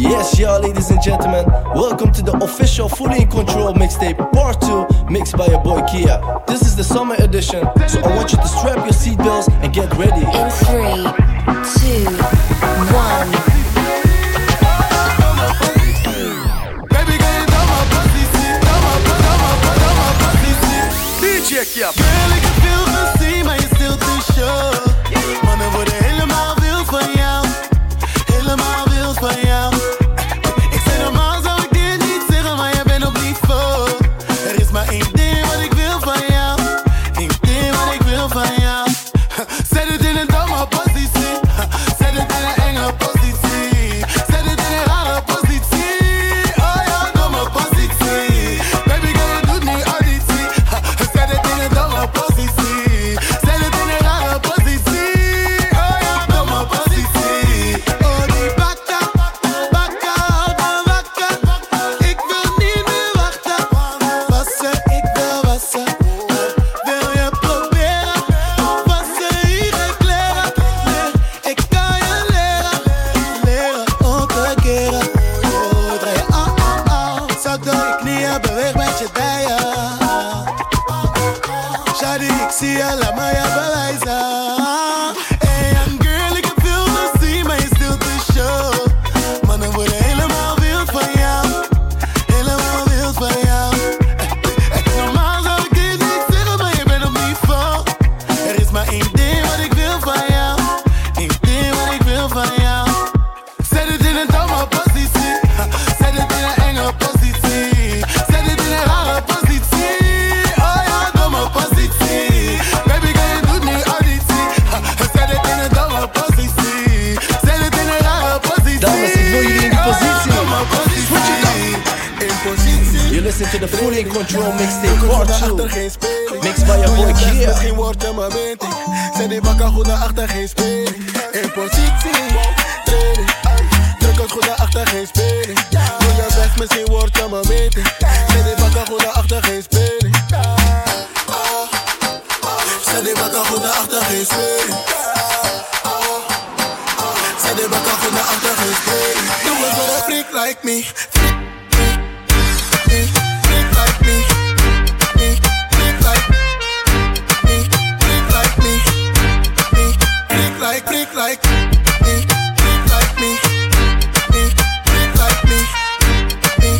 Yes, y'all, ladies and gentlemen, welcome to the official Fully in Control mixtape part 2, mixed by your boy Kia. This is the summer edition, so I want you to strap your seatbelts and get ready. In three, two, one. Achter, geen speling. Zet die bakken goed naar achter, geen speling. Doe het voor een freak like me. Freak, freak, me. Freak like me, like freak like, me, freak like me, me, freak like me, me.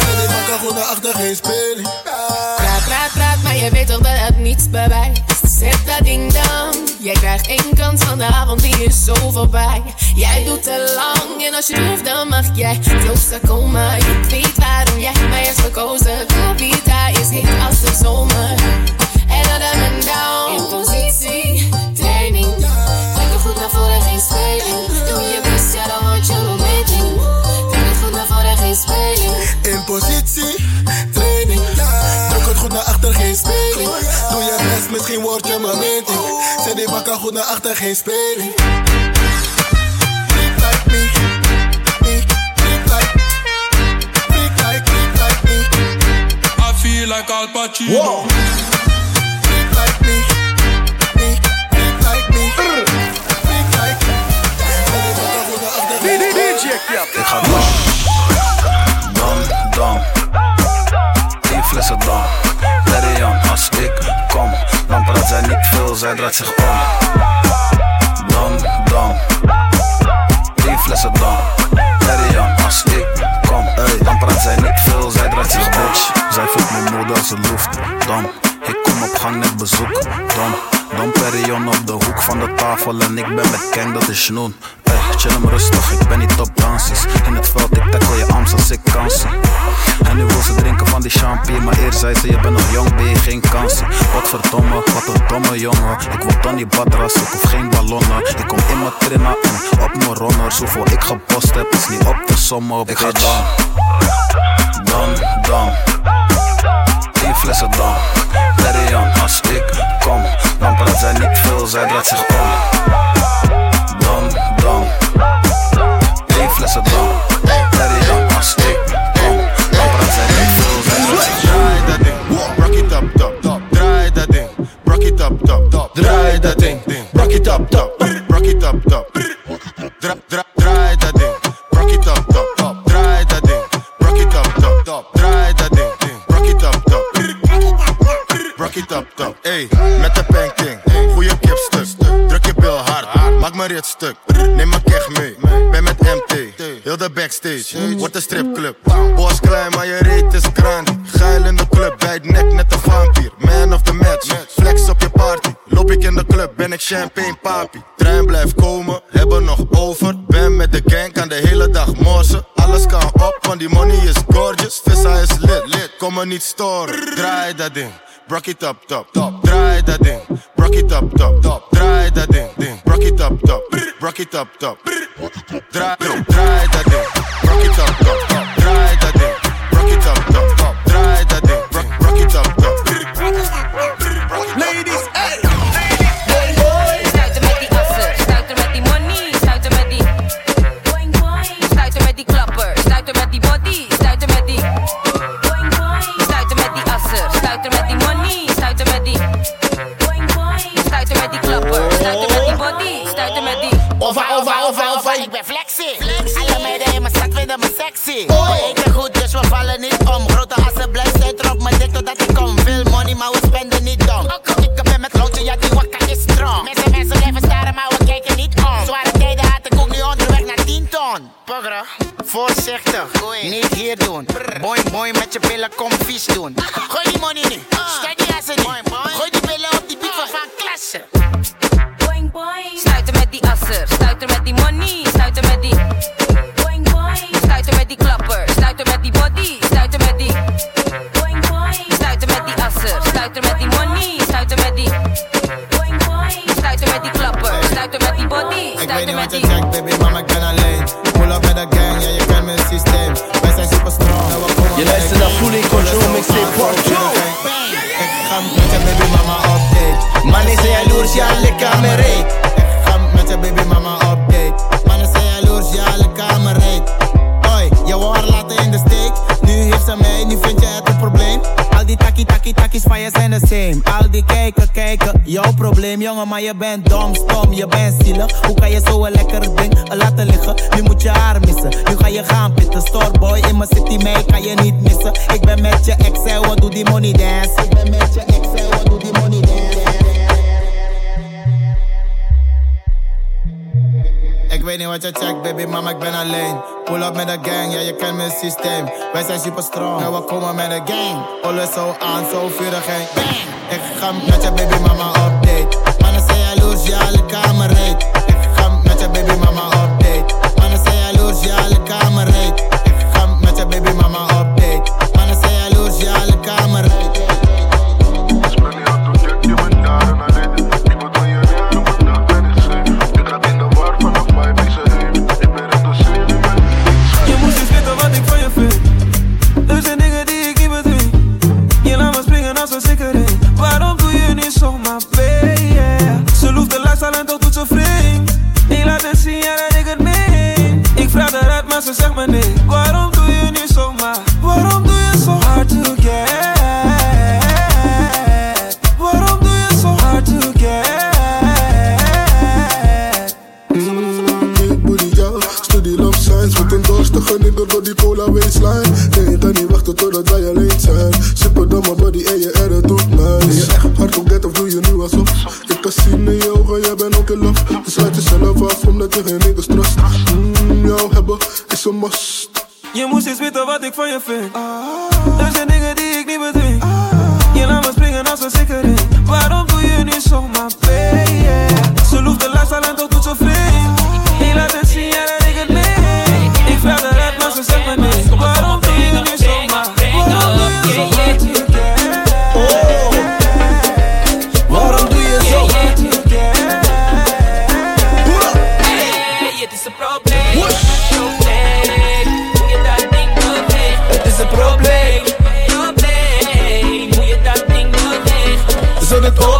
Zet die bakken goed naar achter, geen speling. Praat, praat, praat, maar je weet toch dat het niets bewijst. Jij krijgt één kans van de avond, die is zo voorbij. Jij doet te lang en als je hoeft, dan mag jij closer komen. Je weet waarom jij mij hebt gekozen. Vita is heet als de zomer. En dan down. In positie, training. Trek het goed naar voren, geen speling. Doe je best, ja, dan word je een meting. Trek het goed naar voren, geen speling. In positie, training. Druk het goed naar achter, geen speling. Best, misschien word je mijn meting. Zet die bakken goed naar achter, geen speling. Freak like me, me, freak like, freak like, freak like me. I feel like Al Pacino. Wow. Freak like me, me, me, die. Ik ga dam, dam, dam. Tien flessen dam. Dan niet veel, zij draait zich om. Dam, dam. Tien flessen dam. Perian, als ik kom, dan praat zij niet veel, zij draait zich om. Zij voelt mijn moeder als een loeft. Dam, ik kom op gang net bezoek. Dam, dam Perion op de hoek van de tafel en ik ben met dat is Snoen. Chill hem rustig, ik ben niet op dansies. In het veld, ik tackle je arms als ik kansen. En nu wil ze drinken van die champagne, maar eerst zei ze: Je bent nog jong, ben je geen kansen. Wat verdomme, wat een domme jongen. Ik wil Tony Badras, ik hoef geen ballonnen. Ik kom in mijn trainer en op mijn runners. Hoeveel ik gepost heb, is niet op te sommen. Ik ga dan, dan, dan. Tien flessen dan. Perian, als ik kom, dan praat zij niet veel, zij draait zich om. Dan, dan. let's alone. Let it on, stick. Backstage. Wordt een stripclub. Bos klein, maar je reet is grand. Geil in de club, bij het nek net een vampier. Man of the match, flex op je party. Loop ik in de club, ben ik champagne papi. Trein blijft komen, hebben nog over. Ben met de gang, kan de hele dag morsen. Alles kan op, want die money is gorgeous. Vissa is lit, lit, kom me niet storen. Draai dat ding. Rock it up, top, top. Draai dat ding. Rock it up, top, top. Draai dat ding, ding. Rock it up, top. Rock it up, top. Draai, draai jouw probleem, jongen, maar je bent dom, stom, je bent zielig. Hoe kan je zo een lekker ding laten liggen? Nu moet je haar missen, nu ga je gaan pitten. Storeboy in mijn city, mij kan je niet missen. Ik ben met je ex, en wat doe die money dance? Ik ben met je ex, en wat doe die money dance? Ik weet niet wat je checkt, baby, mama, ik ben alleen. Pull up met de gang, ja, je kent mijn systeem. Wij zijn super strong, en we komen met de gang. Alles zo aan, zo vurig en bang. gegaan met je baby mama update. Mannen zei jaloers, ja, alle kamer reed. Ik gegaan met je baby mama update. happening. Van je vind.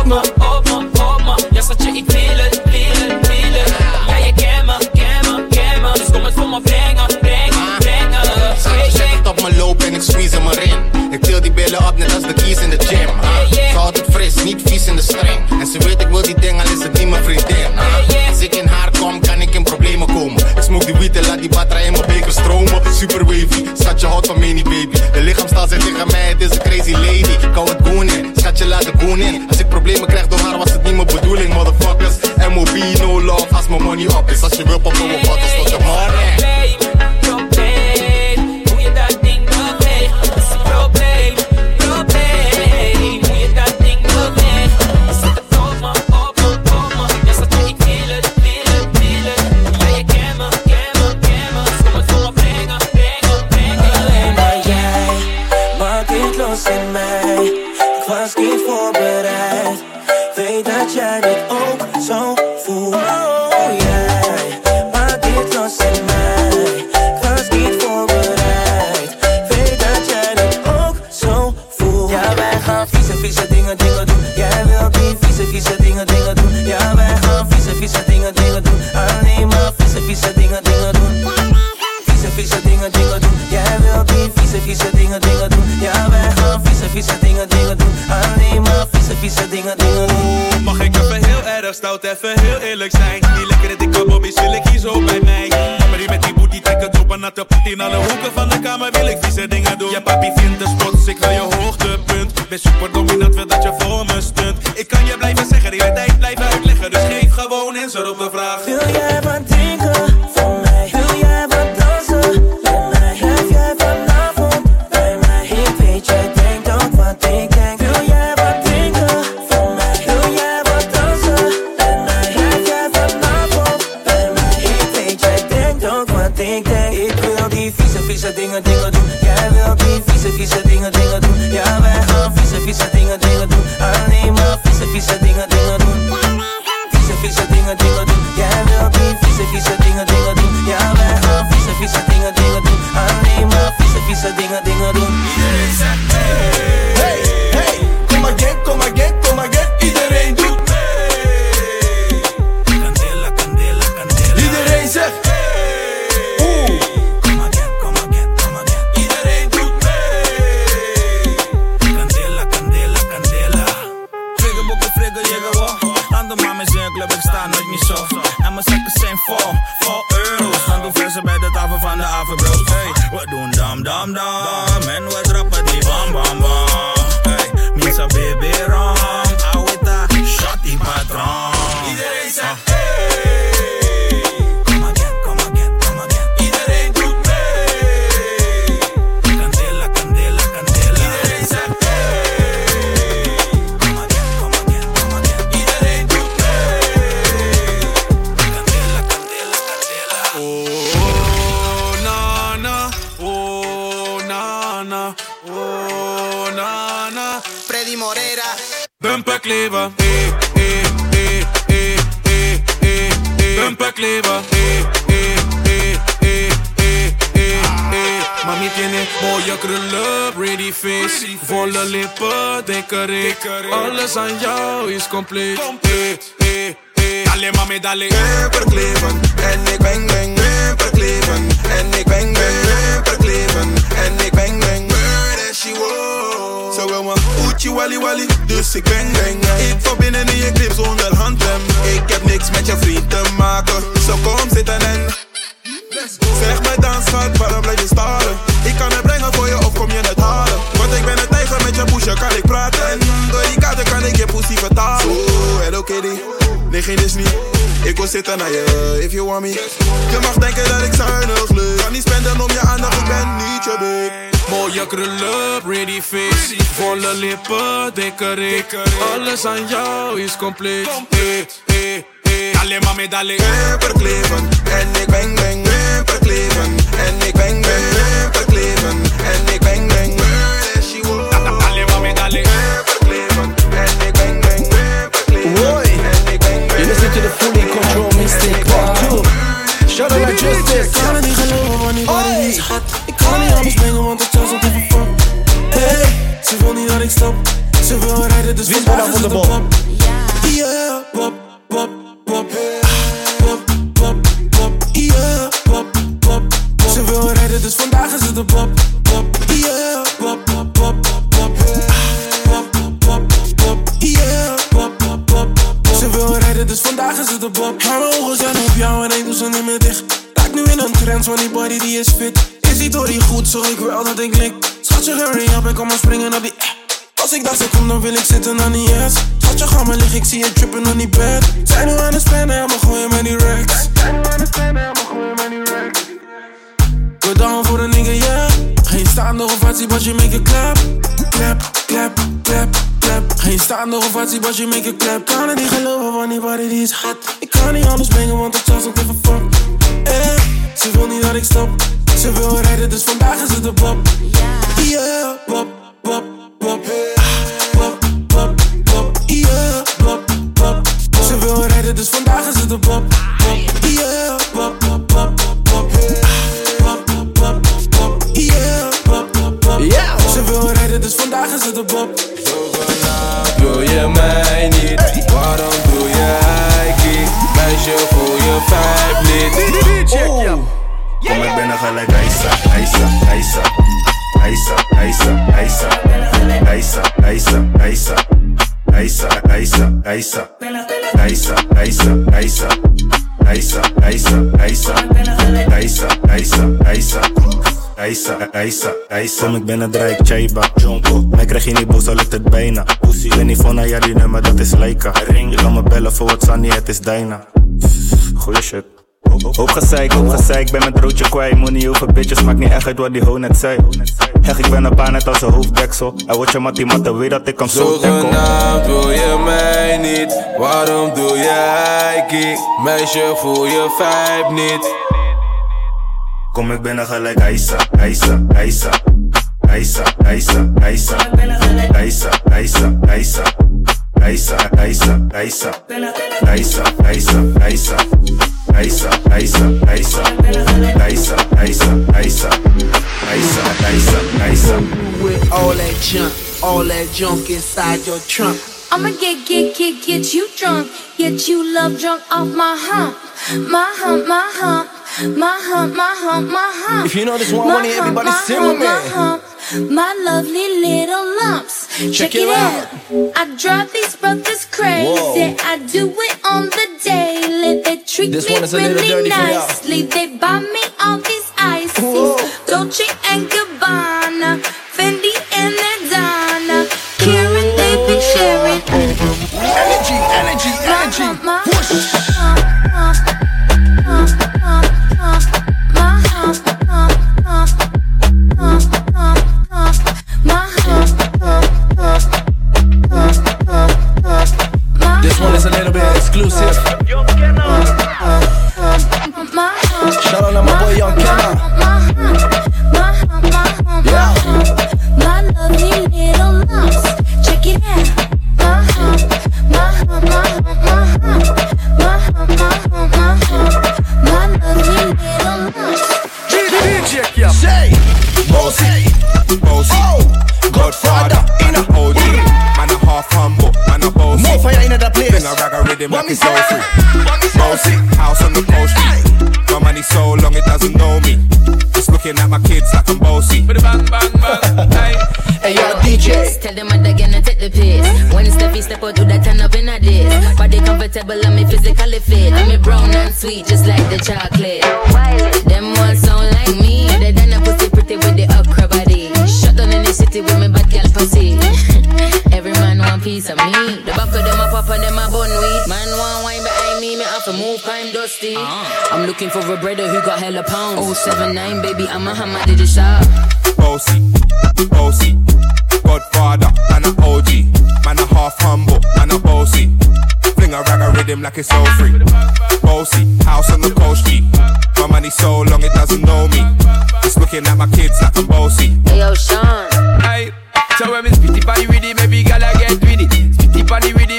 Op me. Op me, op me. Ja, schatje, ik wil het, wil het, wil het. Ja, je ken me, ken me, ken me. Dus kom het voor me brengen, brengen, brengen. Zet zet het op mijn loop en ik squeeze hem erin. Ik til die billen op net als de keys in de gym. ah. Ze altijd fris, niet vies in de string. En ze weet ik wil die ding, al is het niet mijn vriendin. ah. Als ik in haar kom, kan ik in problemen komen. Ik smoke die wiet en laat die batterij in mijn beker stromen. Super wavy, schatje houdt van me niet baby. De lichaamstaal zegt tegen mij, het is een crazy lady. Ik hou het goon Als ik problemen krijg door haar, was het niet mijn bedoeling, motherfuckers. MOB, no love, als mijn money op is. Als je wil poppen, we bottles tot de morning. Even heel eerlijk zijn. Die lekkere dikke bobby's wil ik hier zo bij mij. Maar die met die booty trekken op een natte pot In alle another is compleet Eh, eh, eh. Dale mami, dale. Bumperkleven en ik bang bang. Bumperkleven en ik bang bang. Bumperkleven en ik bang bang. Dale mami, dale. Bumperkleven en ik bang bang. Bumperkleven Roy. en ik bang bang. You listen to the Fully Control Mixtape Part 2. Shout out to Justice. Ik kan het niet geloven wanneer wat Oi. ik schat Ik kan niet anders brengen want het op even fuck Hey, ze wil niet dat ik stop Ze wil rijden dus is is op het de een springen op die eh. Als ik dacht ze kom, dan wil ik zitten aan die ass Schatje ga maar liggen, ik zie je trippen on die bed. Zijn nu aan het spannen, maar gooien met die racks. Zijn nu aan het spannen, maar gooien met die racks. Go down voor een nigga, yeah. Geen staande ovatie, but you make a clap. Clap, clap, clap, clap. Geen staande ovatie, but you make a clap. Kan het niet geloven, want die body die is hot. Ik kan niet anders brengen, want het zelfs ook even fuck. Eh, ze wil niet dat ik stop. Ze wil rijden, dus vandaag is het een pop. Yeah, pop, pop, pop Pop, pop, pop Yeah, pop, pop, pop Ze wil rijden, dus vandaag is het een pop Pop, yeah, pop, pop, pop, pop Pop, pop, pop Yeah, pop, pop, pop Ja. Ze wil rijden, dus vandaag is het een pop Wil je mij niet? Waarom doe je? Meisje, voel je niet? Oeh. Kom, ik ben bijna gelijk Aisa, Aisa, Aisa Aisa, Aisa, Aisa. Aisa, Aisa, Aisa. Aisa, Aisa, Aisa. Aisa, Aisa, Aisa. Aisa, Aisa, Aisa. Aisa, Aisa, Aisa. Aisa, Aisa, Aisa. Kom ik binnen, draai ik Chaiba Mij krijg je niet boos, al lukt het bijna. Pussy, ben niet van ja, die nummer, dat is Leica. Je kan me bellen voor wat Sunny, het is Dyna. Goeie shit Hoop gezeik, hoop gezeik, ben mijn broodje kwijt Money over bitches, maakt niet echt uit wat die ho net zei Hech, ik ben een paar net als een hoofddeksel En word je mattie matte, weet dat ik kan zo tackle Zogenaamd wil je mij niet Waarom doe jij kiek? Meisje voel je vibe niet Kom ik binnen gelijk Aisa, Aisa, Aisa Aisa, Aisa, Aisa Aisa, Aisa, Aisa Aisa, Aisa, Aisa Aisa, Aisa, Aisa Aisa, Aisa, Aisa Aisa, Aisa, Aisa Aisa, Aisa, Aisa With all that junk, all that junk inside your trunk. I'ma get, get, get, get you drunk. Get you love drunk off my hump. My hump, my hump. My hump, my hump, my hump. If you know this one, I My wanna hear hump, everybody my sing with me. My, hump, my lovely little lumps. Check Check, it it out. I drive these brothers crazy. Whoa. I do it on the daily. They treat This me one is a little really dirty for ya. nicely. They buy me all these ices. Dolce and Gabbana. Fendi and Adana. Karen, they be sharing. Energy, energy, energy. This exclusive. Shout out to my boy Young Kenna. A rag a rhythm like Mommy it's all say, free Bossy, house on the coast My money so long it doesn't know me It's looking at my kids like I'm bossy Bang, bang, bang, hey. Hey, yo, DJ. Tell them what they're gonna take the piss. When Steffi step out, do that turn up in a this. Body comfortable, and me physically fit. And me brown and sweet, just like the chocolate. Them ones sound like me. They done a pussy pretty with the okra body. Shut down in the city with me bad girl pussy. Every man want piece of me. The back of them a pop and them a bun weed. Man want wine behind me, me have to move, I'm dusty. Ah. I'm looking for a brother who got hella pounds. 079, baby, I'm a hammer to the shop. Bossy, bossy Godfather, man a OG Man a half humble, man a bossy Fling a rag a rhythm like it's all free Bossy, house on the coast G My money so long it doesn't know me It's looking at my kids like I'm bossy Hey, yo, Sean. Hey, so when me spitty pan the rhythm, maybe gala get with it. Spitty pan the rhythm, maybe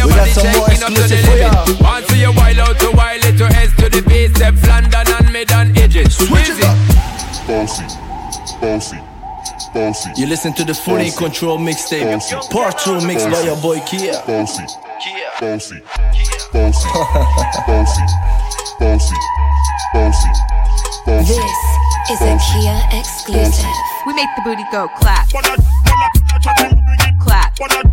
your We got body some more shaking up to the exclusive limit. ya. Once you wild out to wild it to S to the base, step London and mid and edges. Switch it up. Bossy, bossy, bossy. You listen to the Fully in Control mixtape, part two mixed by your boy Kia. Bossy, bossy, bossy, bossy, bossy, bossy, bossy. This is a Kia exclusive. We make the booty go clap. Clap. Clap.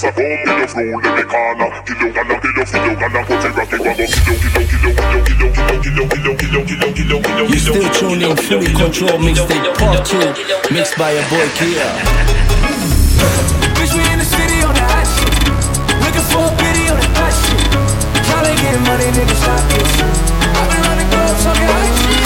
Cause I bomb with flow in the corner Kill you gonna kill you kill you gonna put it rocky Kill you kill you kill you you still tune in fully control mixtape part 2 Mixed by your boy Kia Bitch we in the city on the hot shit Looking for a pity on the hot shit How they getting money niggas stop this I've been running clubs talking hot shit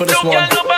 for this one.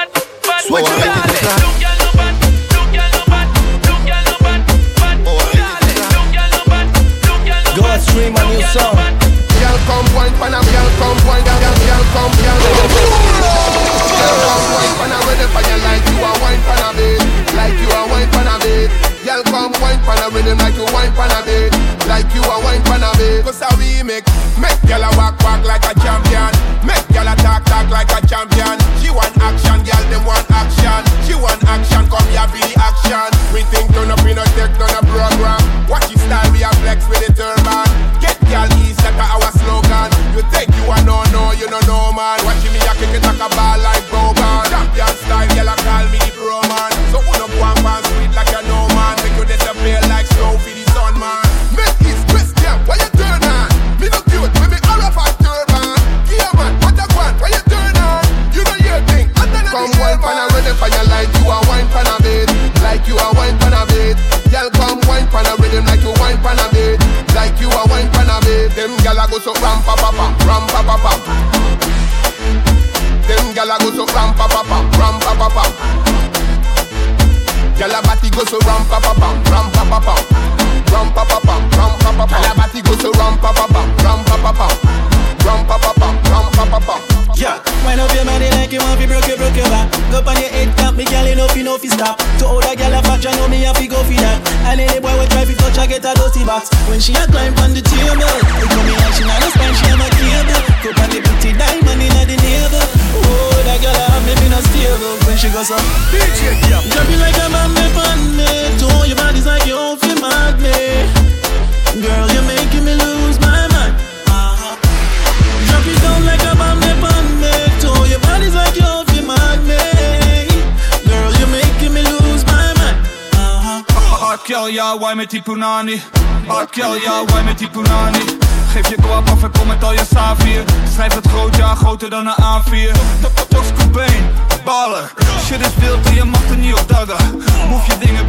die punani. Bakel, ja, wij met die punani? Geef je koop af en kom met al je savier Schrijf het groot, ja, groter dan een A4 Tox Cobain, balen. Shit is veel je mag er niet op dagga Move je dingen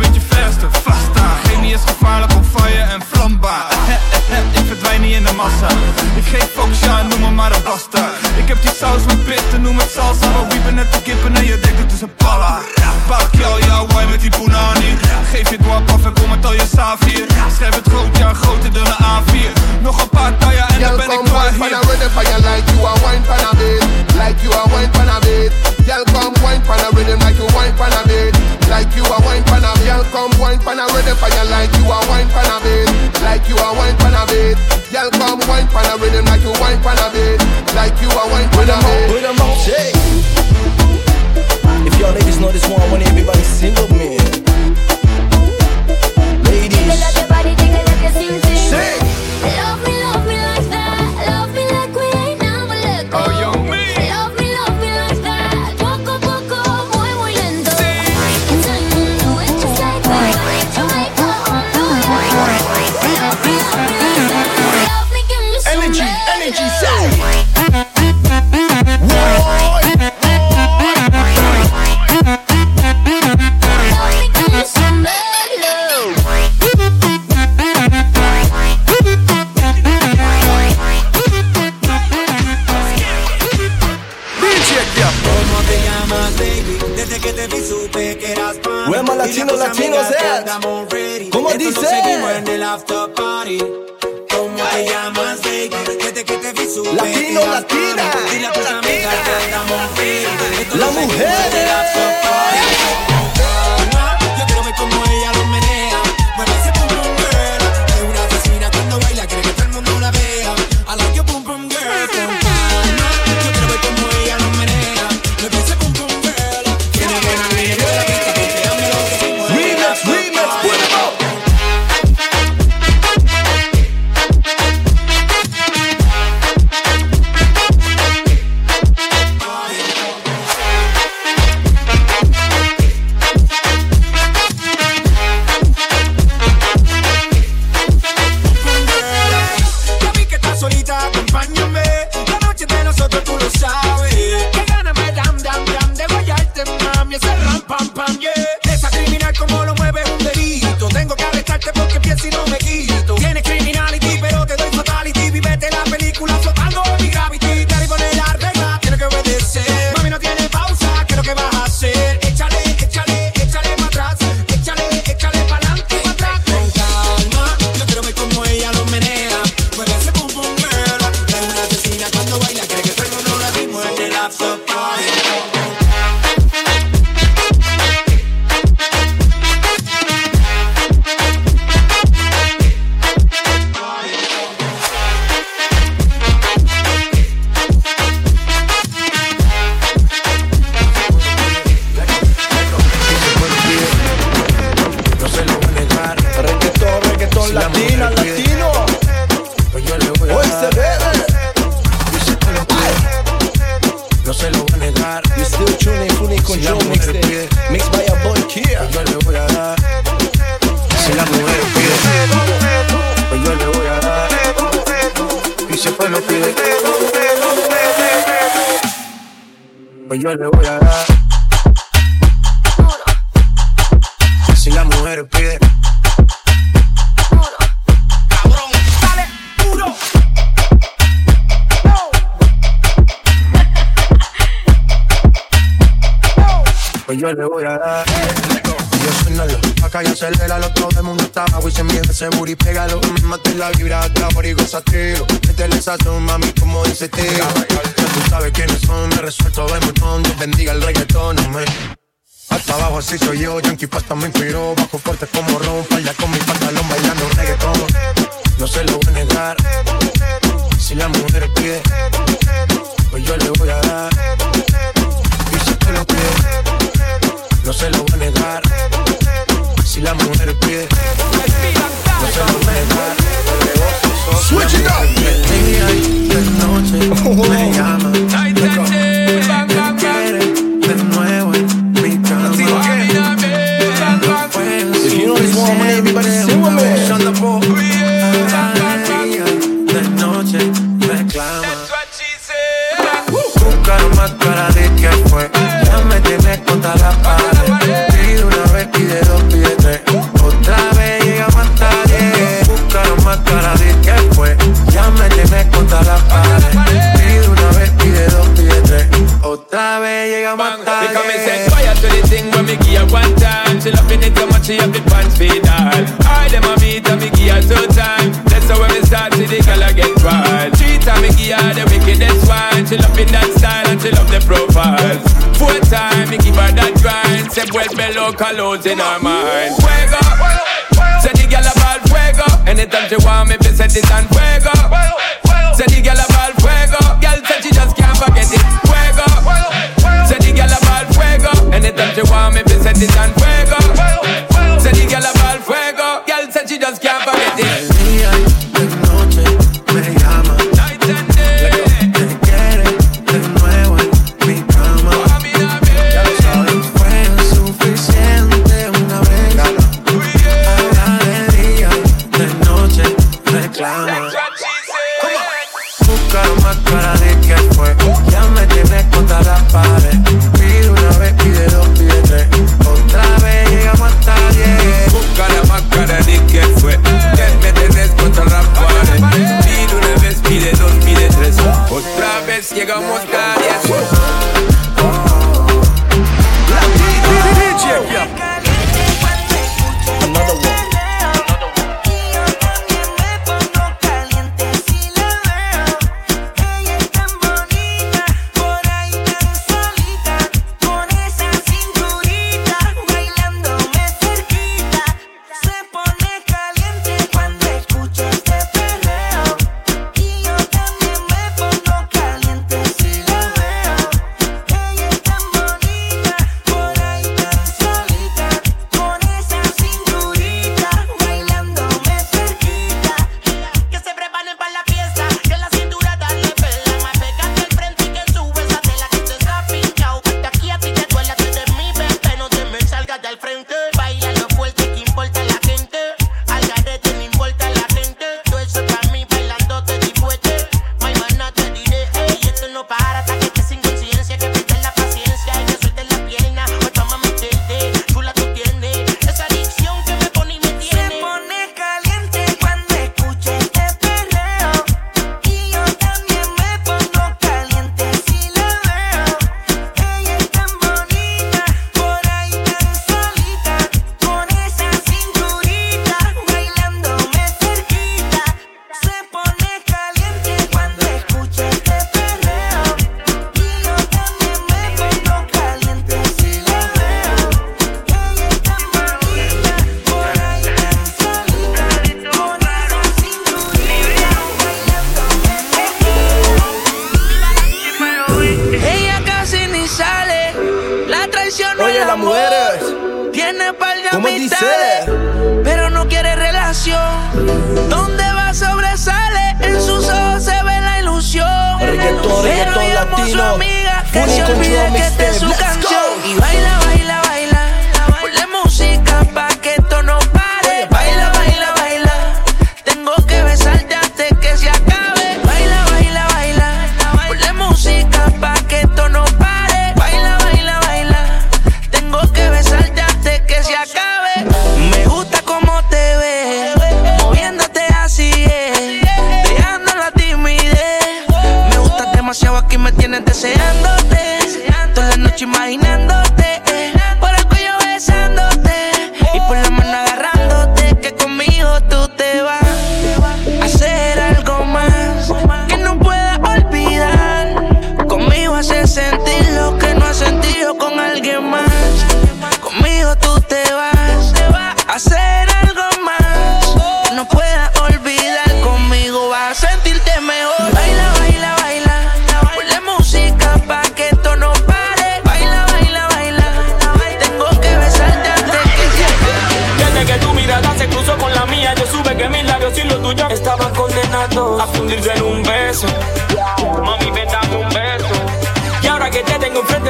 below colors in her mind.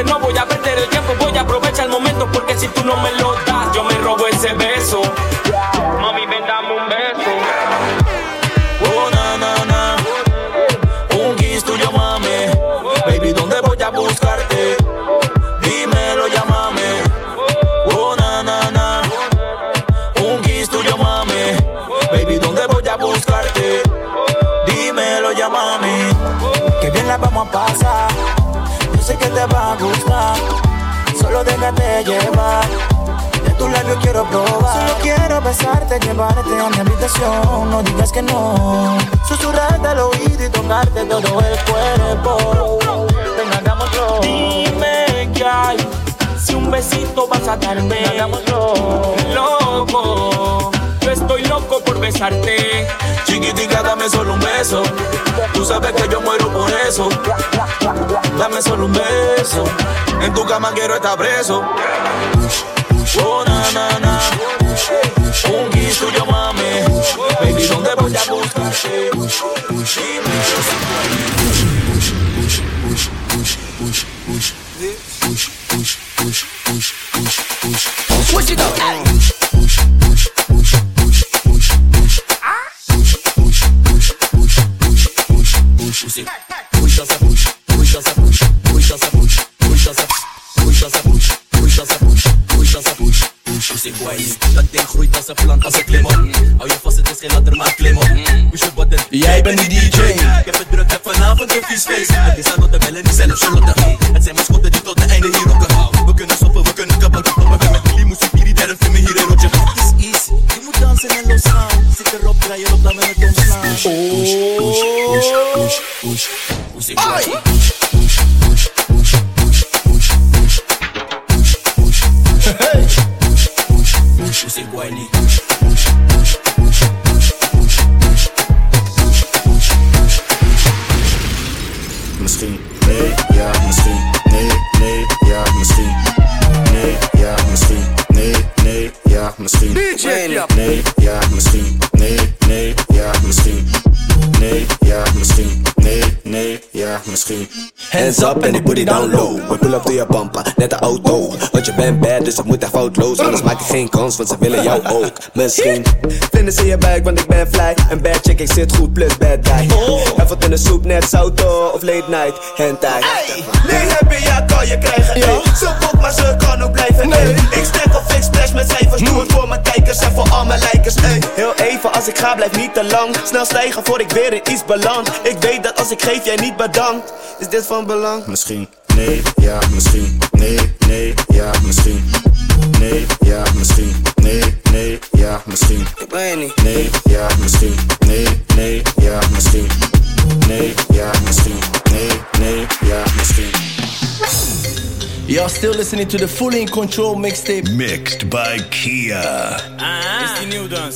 No voy a perder el tiempo, voy a aprovechar el momento. Porque si tú no me lo das, yo me robo ese beso. Sé que te va a gustar. Solo déjate llevar. De tu labio quiero probar. Solo quiero besarte, llevarte a mi habitación. No digas que no. Susurrarte al oído y tocarte todo el cuerpo. Venga, hagámoslo. Dime qué hay. Si un besito vas a darme, hagámoslo. Loco, yo estoy loco por besarte. Chiquitica, dame solo un beso. Tú sabes que yo muero por eso. Dame solo un beso. En tu cama quiero estar preso. Oh, na. Un kiss tuyo, mami. Baby, ¿dónde voy a buscarte? Push als een plant, als een klimop. Hou je vast, het is geen ladder, maar klimop. Push je button. Jij bent die DJ. Ik heb het druk, heb vanavond een vies feest. Het is aan de bellen, die zelf Charlotte. Het zijn mascotten die tot de einde hier rocken. We kunnen stoppen, we kunnen kappen. Maar we met die muziek hier, die derde film hier in rotje. Het is easy, je moet dansen en losgaan. Zit erop, draai je op, dan we het omslaan. Push, push, push, push, push, push, push, soon. Hands up and die booty down low. We pull up to je bumper, net een auto. Want je bent bad, dus het moet echt foutloos. Anders maak ik geen kans, want ze willen jou ook. Misschien vinden ze je buik, want ik ben fly. Een bad chick, ik zit goed, plus bad guy. Even wat in de soep, net sauto of late night, hentai. Nee, heb je, ja, kan je krijgen. ey. Ze boekt, maar ze kan ook blijven. ey. Ik stek of ik splash met cijfers. Doe het voor mijn kijkers en voor al mijn lijkers. ey. Heel even, als ik ga, blijf niet te lang. Snel stijgen voor ik weer in iets beland. Ik weet dat als ik geef, jij niet bedankt. Is dit van belang? Misschien, nee, ja, misschien. Nee, nee, ja, misschien. Nee, ja, misschien. Nee, nee, ja, misschien. Ik ben je niet. Nee, ja, misschien. Nee, nee, ja, misschien. Nee, ja, misschien. Nee, nee, ja, misschien. Y'all still listening to the Fully in Control mixtape. Mixed by Kia. Ah, is die nieuw dans.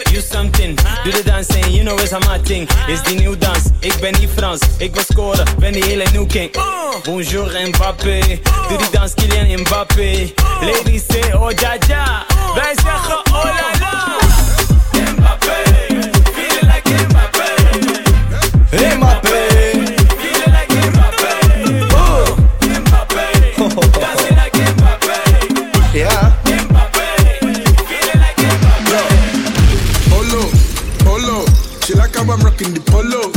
you something. Doe de dans en you know it's a my thing. Is die nieuw dans? Ik ben niet Frans. Ik wil scoren, ben die hele new king. Bonjour Mbappé. Doe die dans Kylian Mbappé. Ladies say oh ja ja. Wij zeggen oh la la. Mbappé. Feeling like Mbappé. Hey, I'm rocking the polo,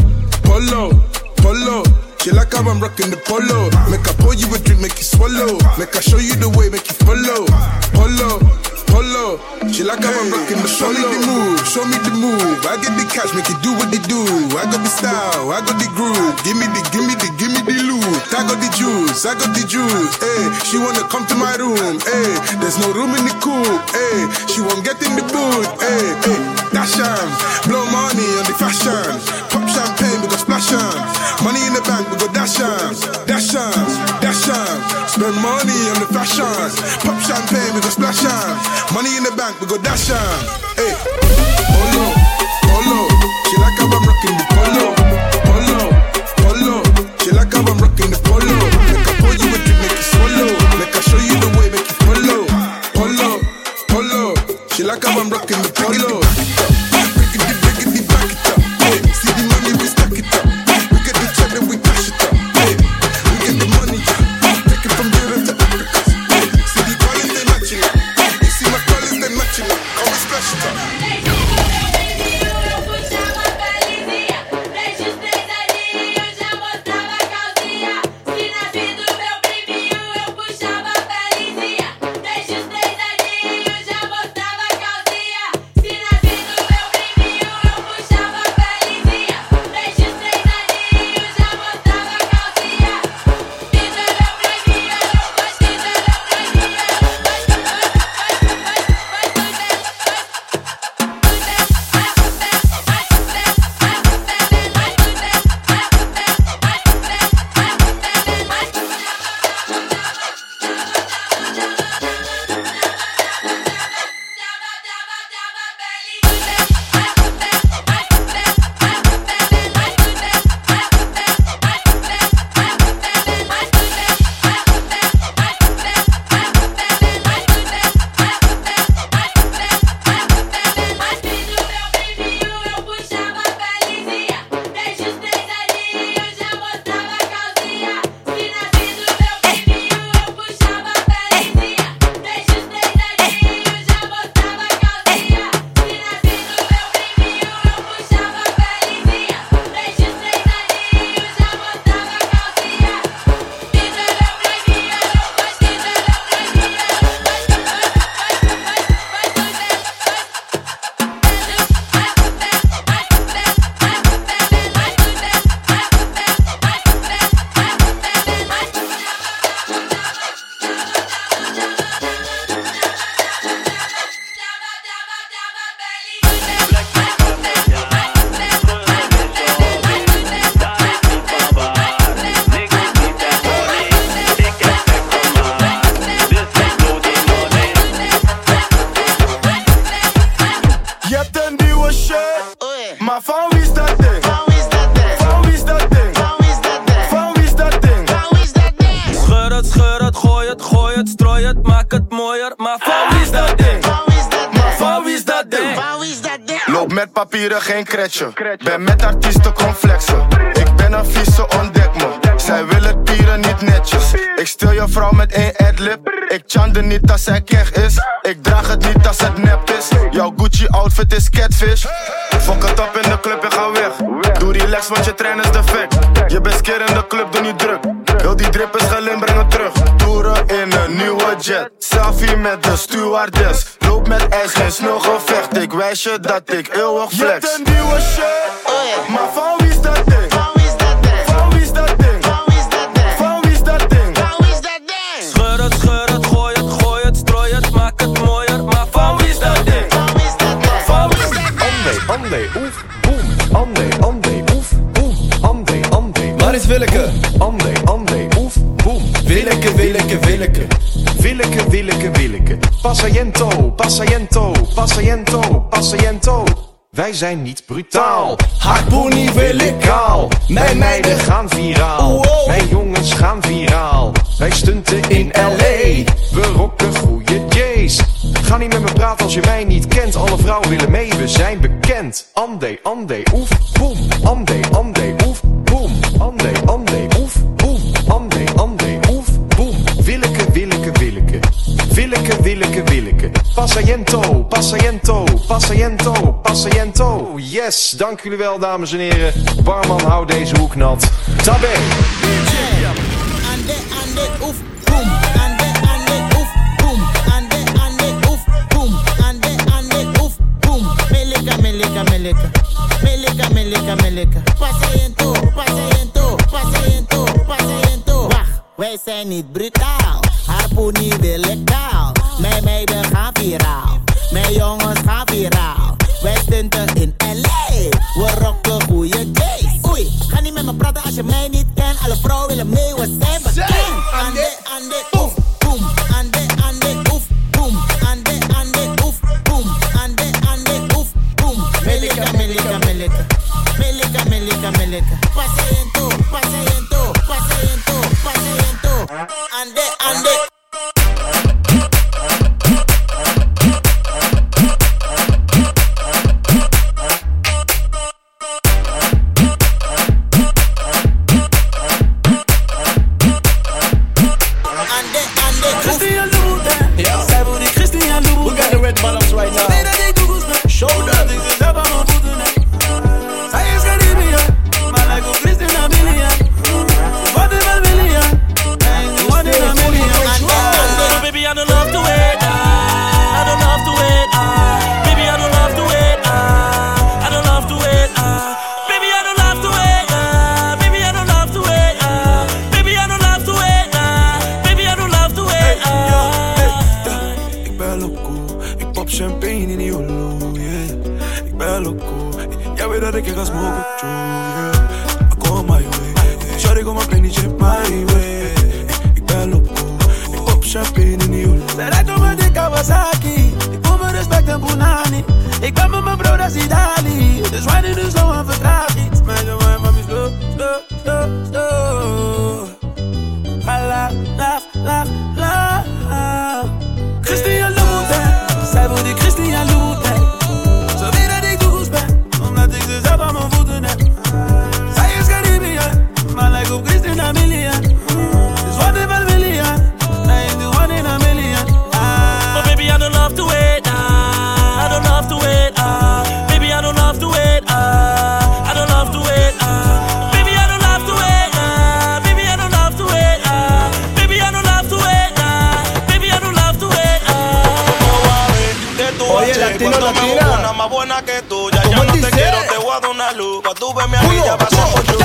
polo, polo. She like how I'm rocking the polo. Make I pour you a drink, make you swallow. Make I show you the way, make you follow. Polo, polo. She like how I'm rocking the Show me the move, show me the move. I get the cash, make you do what they do. I got the style, I got the groove. Give me the, give me the, give me the loot. I got the juice, I got the juice. Hey, she wanna come to my room. Hey, there's no room in the coupe. Eh. Hey, she won't get in the booth. Hey, hey, dash blow money Pop champagne, we go splash 'em. Money in the bank, we go dash 'em. dash 'em. Spend money on the fashion. Pop champagne, we go splash on. Money in the bank, we go dash. Hey, polo, polo. She like how I'm rocking the polo, papieren, geen kretje. Ben met artiesten, kom flexen. Ik ben een vieze, ontdek me. Zij willen pieren niet netjes. Ik stil je vrouw met één adlib. Ik chande niet als zij keg is. Ik draag het niet als het nep is. Jouw Gucci outfit is catfish. Fok het op in de club en ga weg. Doe relax, want je trein is defect. Je bent keer in de club, doe niet druk. Heel die drip is gelin, breng het terug. Een nieuwe jet. Selfie met de stewardess. Loop met ijs, geen gevecht. Ik wijs je dat ik eeuwig Je flex. hebt een nieuwe shirt, maar van wie is dat ding? Van wie is dat ding? Van wie is dat ding? Van wie is dat ding? Van wie is dat ding? Van wie is dat ding? Scheur het, scheur het, gooi het, gooi het, strooi het, maak het mooier. Maar van wie is dat ding? Van wie is dat ding? Van wie is dat ding? Ande, ande, oef, boem. Ande, ande, oef, boem. Ande, ande. Waar is Willeke? Ande, ande. Willeke, Willeke, Willeke. Willeke, willeke, willeke. Passaiento, passaiento, passaiento, passaiento. Wij zijn niet brutaal. Harpoenie wil ik Kaal. Mijn meiden gaan viraal. Wow. Mijn jongens gaan viraal. Wij stunten in L.A. We rocken goede J's. Ga niet met me praten als je mij niet kent. Alle vrouwen willen mee, we zijn bekend. Ande, ande, oef, boem. Ande, ande, Passaiento, passaiento, passaiento, passaiento. Yes, dank jullie wel, dames en heren. Barman, hou deze hoek nat. Tabé. Meleka. Meleka, meleka, meleka. Passaiento, passaiento, passaiento, passaiento. Wacht, wij zijn niet brutaal. Harpoenie willen kaal. Mijn meiden gaan viraal. Mijn jongens gaan viraal. Wij stunten in L.A. We rocken goede J's. Oei, ga niet met me praten als je mij niet kent. Alle vrouwen willen mee, we zijn bekend. Ande, ande, oef, boom. Ande, ande, oef, boom. Ande, ande, oef, boom. Ande, ande, oef, boom. Melika, melika, melika. Melika, melika, melika. Pas in. te quiero, te voy a dar una luz. Pa' tú verme a mí, ya por you.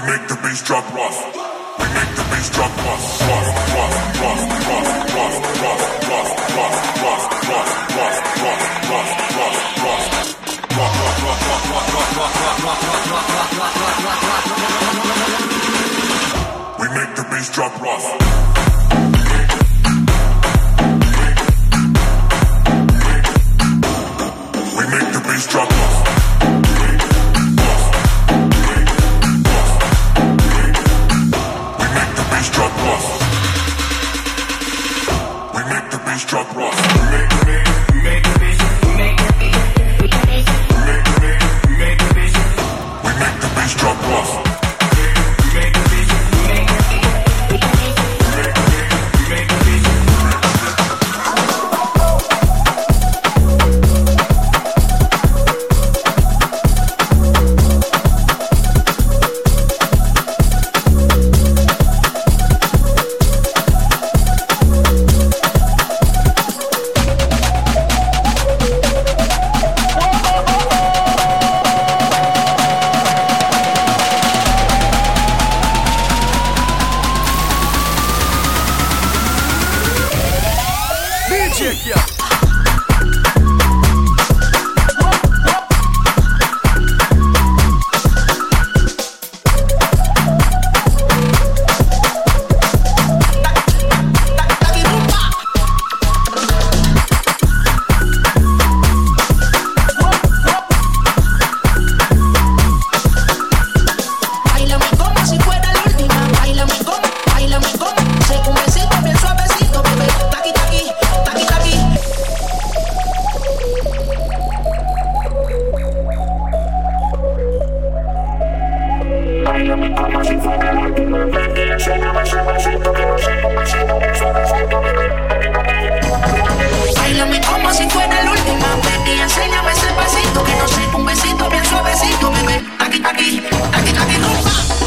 We make the bass drop rough. We make the bass drop rough. Rough, rough, rough, rough, rough, rough, rough, rough, rough, rough, rough, rough, rough, rough, rough. We make the bass drop rough. Bailame como si fuera la última vez y enséñame ese pasito que no sé, un besito bien suavecito, bebé. Aquí, aquí, aquí, aquí, rumba.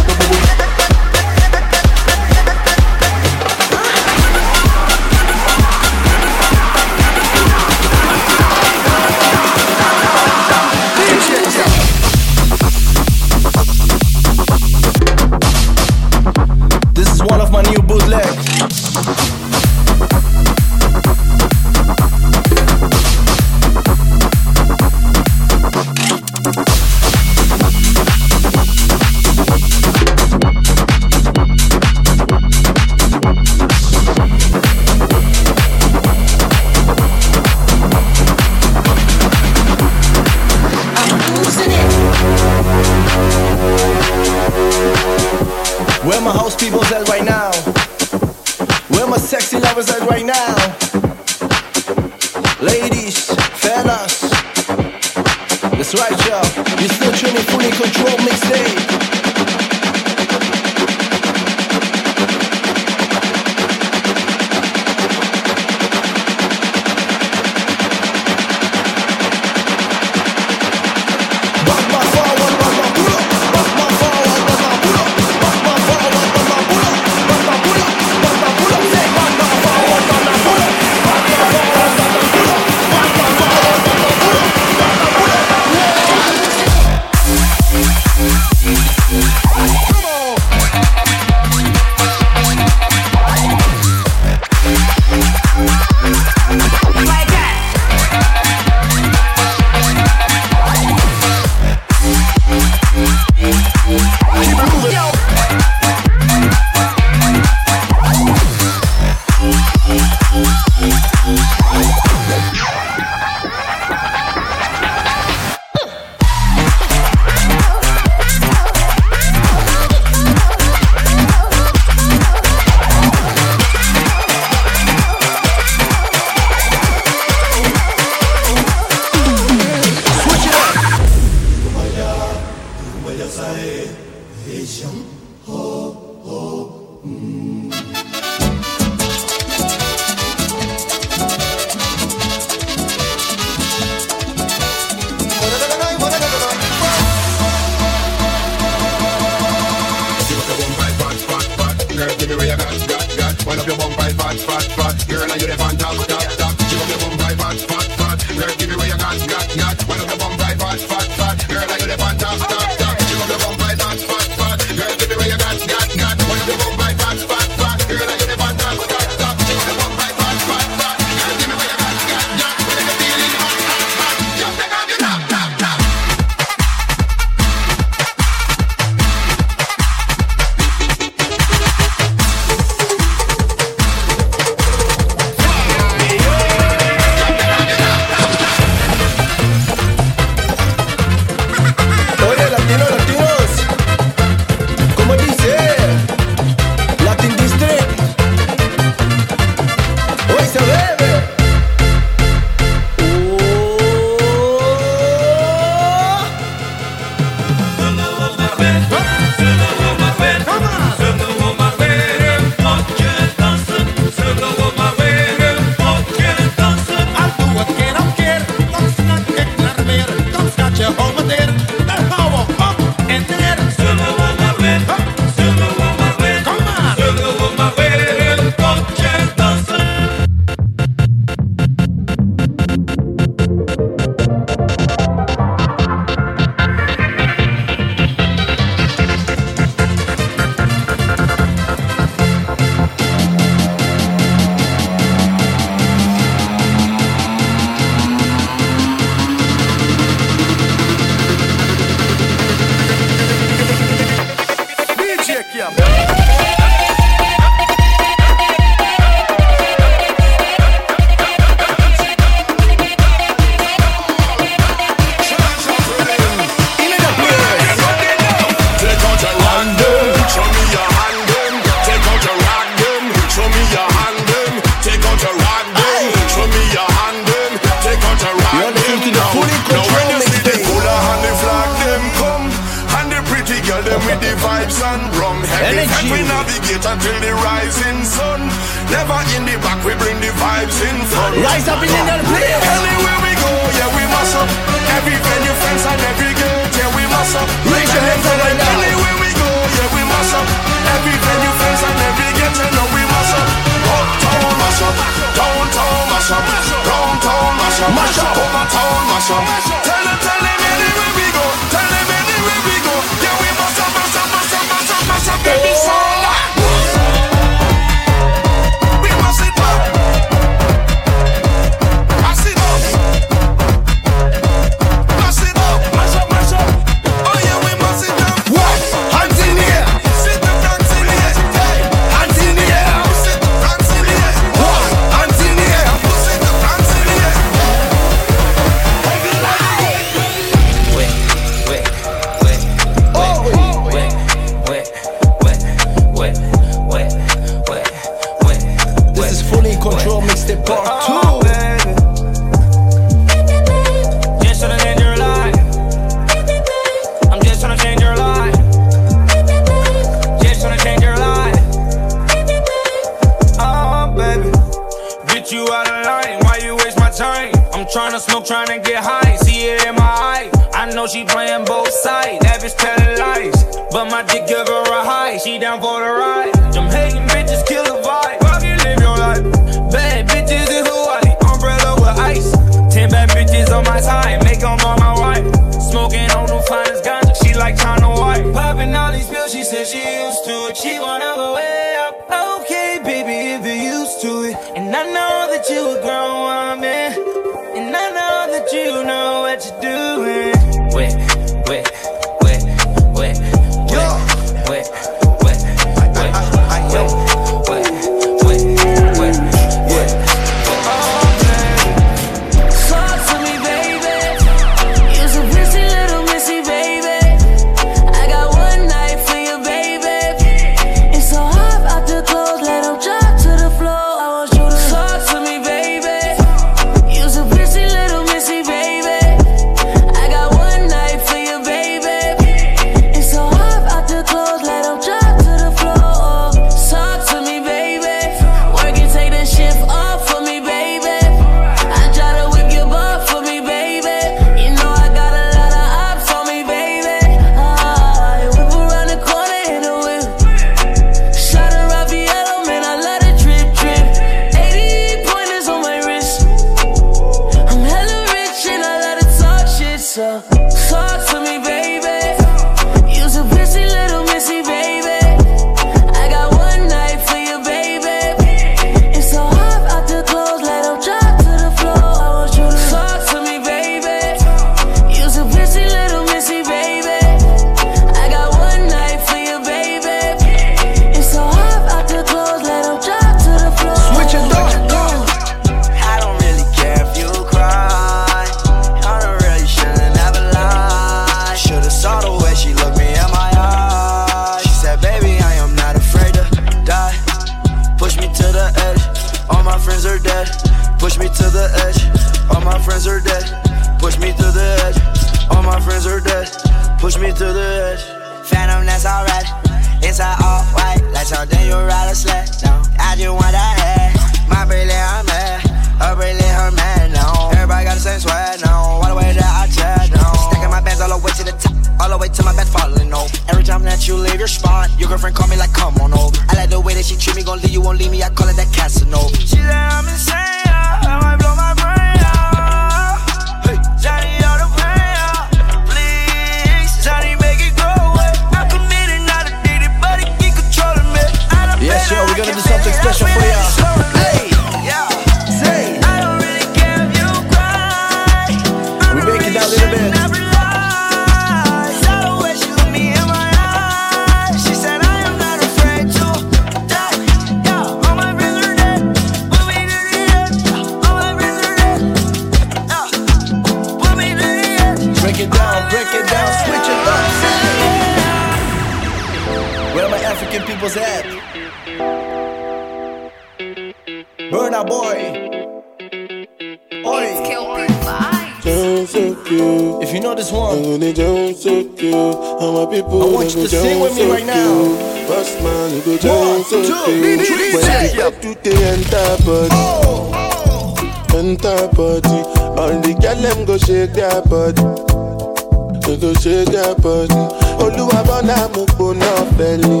off early.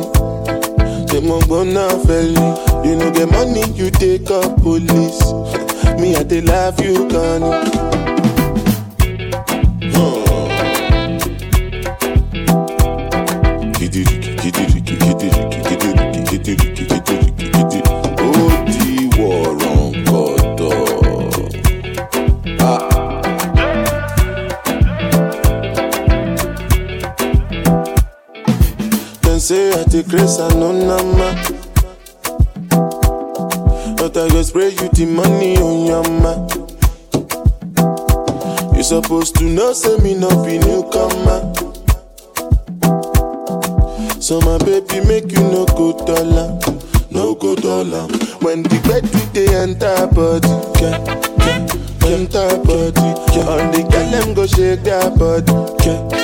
They won't go off early. You know the money you take up police. Me, I they love you, Connie. the grace and no nama. But I go spray you the money on your ma. You supposed to know, say me no be newcomer. So my baby make you no go dollar, no go dollar. When the bed with the entire body, yeah, yeah, enter body. Yeah. All girl them go shake their body, yeah.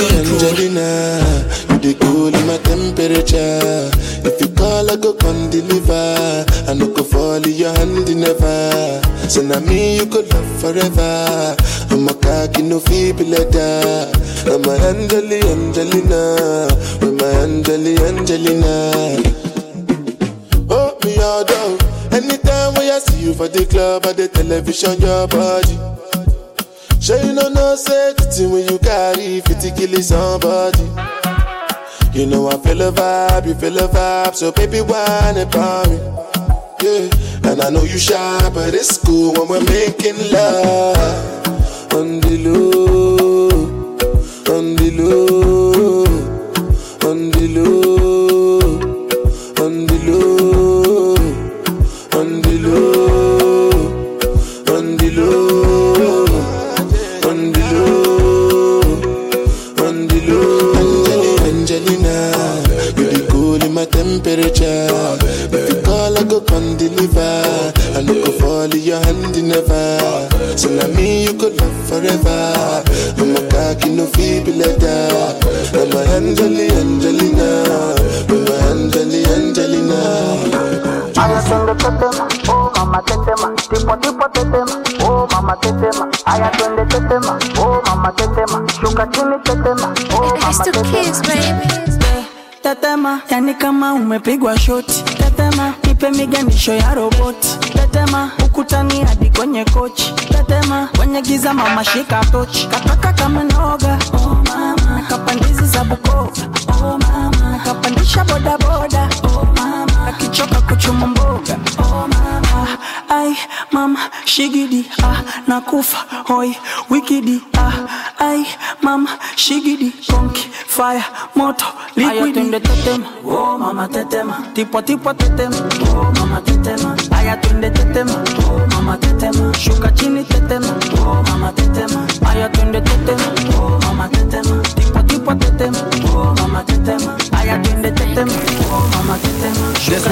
Angelina, you the cool in my temperature. If you call, I go come deliver. I no go fall in your hand never. So now me you could love forever. I'm a cocky no feeble letter. I'm a Angeli Angelina, with my Angeli Angelina. Oh me all down. Anytime when I see you for the club or the television, your body. Sure you know no safety when you carry 50 kill somebody. You know I feel a vibe, you feel a vibe, so baby whine about me. Yeah, and I know you shy, but it's cool when we're making love on the low, on the low, miganisho ya roboti. Tetema, ukutani hadi kwenye kochi. Tetema, kwenye giza mama shika tochi, kataka kamnoga oh mama, kapandizi za Bukova. Oh mama, nakapandisha bodaboda oh mama, akichoka kuchuma mboga. Oh mama, ai mama shigidi. Ah, nakufa. Hoi wikidi mama shigidi konki fire moto liquid in the oh, tetem oh mama tetem. Tipo tipo tetem. Oh mama tetem. Aya tunde tetem oh mama tetem. Shuka chini tetem. Oh mama tetem. Oh, Aya tunde tetem oh mama tetem. Tipo tipo tetem. Oh mama tetem. Aya tunde tetem oh mama tetem. Shuka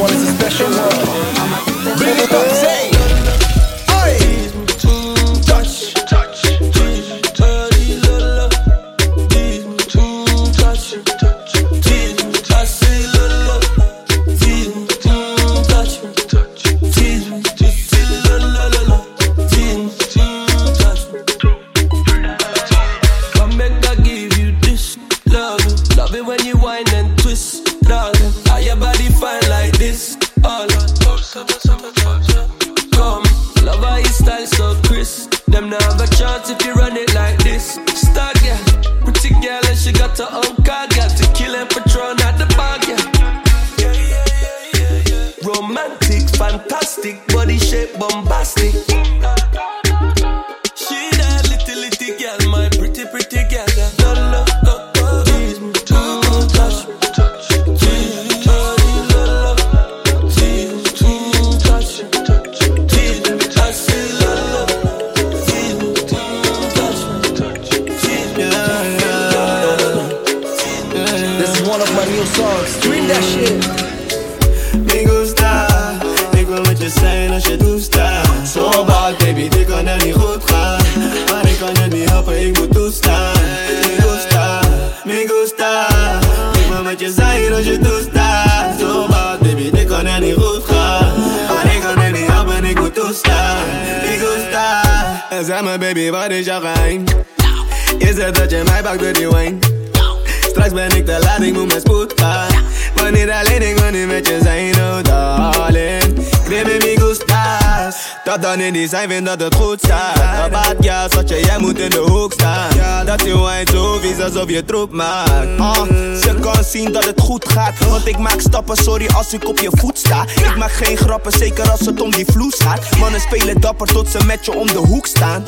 Die zijn, vind dat het goed staat. Een bad ja, jij moet in de hoek staan. Dat je wijn zo vies alsof je troep maakt. Ah, ze kan zien dat het goed gaat. Want ik maak stappen, sorry als ik op je voet sta. Ik maak geen grappen, zeker als het om die vloes gaat. Mannen spelen dapper tot ze met je om de hoek staan.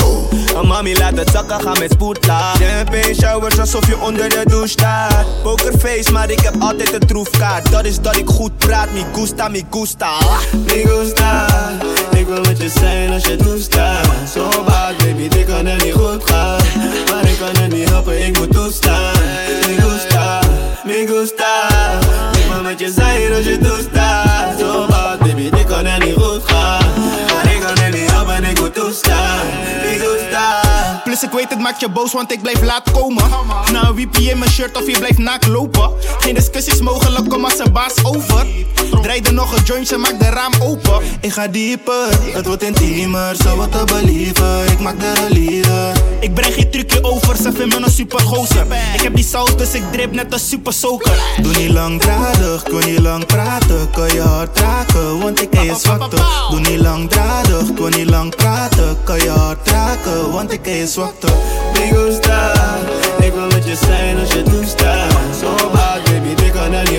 Oh, mami, laat het zakken, ga met spoed laat. Champagne showers alsof je onder de douche staat. Pokerface, maar ik heb altijd een troefkaart. Dat is dat ik goed praat, mi gusta, mi gusta. Me gusta, ik wil met je zijn en achète tout ça. Son bad, baby, die kunnen niet goed gaan. Maar ik kan niet helpen, ik moet toestaan. Me gusta, me gusta. Ik wil met je zijn als je toestaat. Dus ik weet het maakt je boos, want ik blijf laat komen. Na een wiepie in mijn shirt of je blijft naak lopen. Geen discussies mogelijk, kom als een baas over. Draaide nog een jointje, maak de raam open. Ik ga dieper, het wordt intiemer, zo wat te believen. Ik maak de relieven. Ik breng geen trucje over, ze vinden me een supergozer. Ik heb die saus, dus ik drip net als supersoaker. Doe niet langdradig, kon niet lang praten, kan je hard raken, want ik ken je zwakte. Doe niet langdradig, kon niet lang praten, kan je hard raken, want ik ken je. big Me gusta, ik what you je zijn als je toestaat. So bad, baby, dik aan al die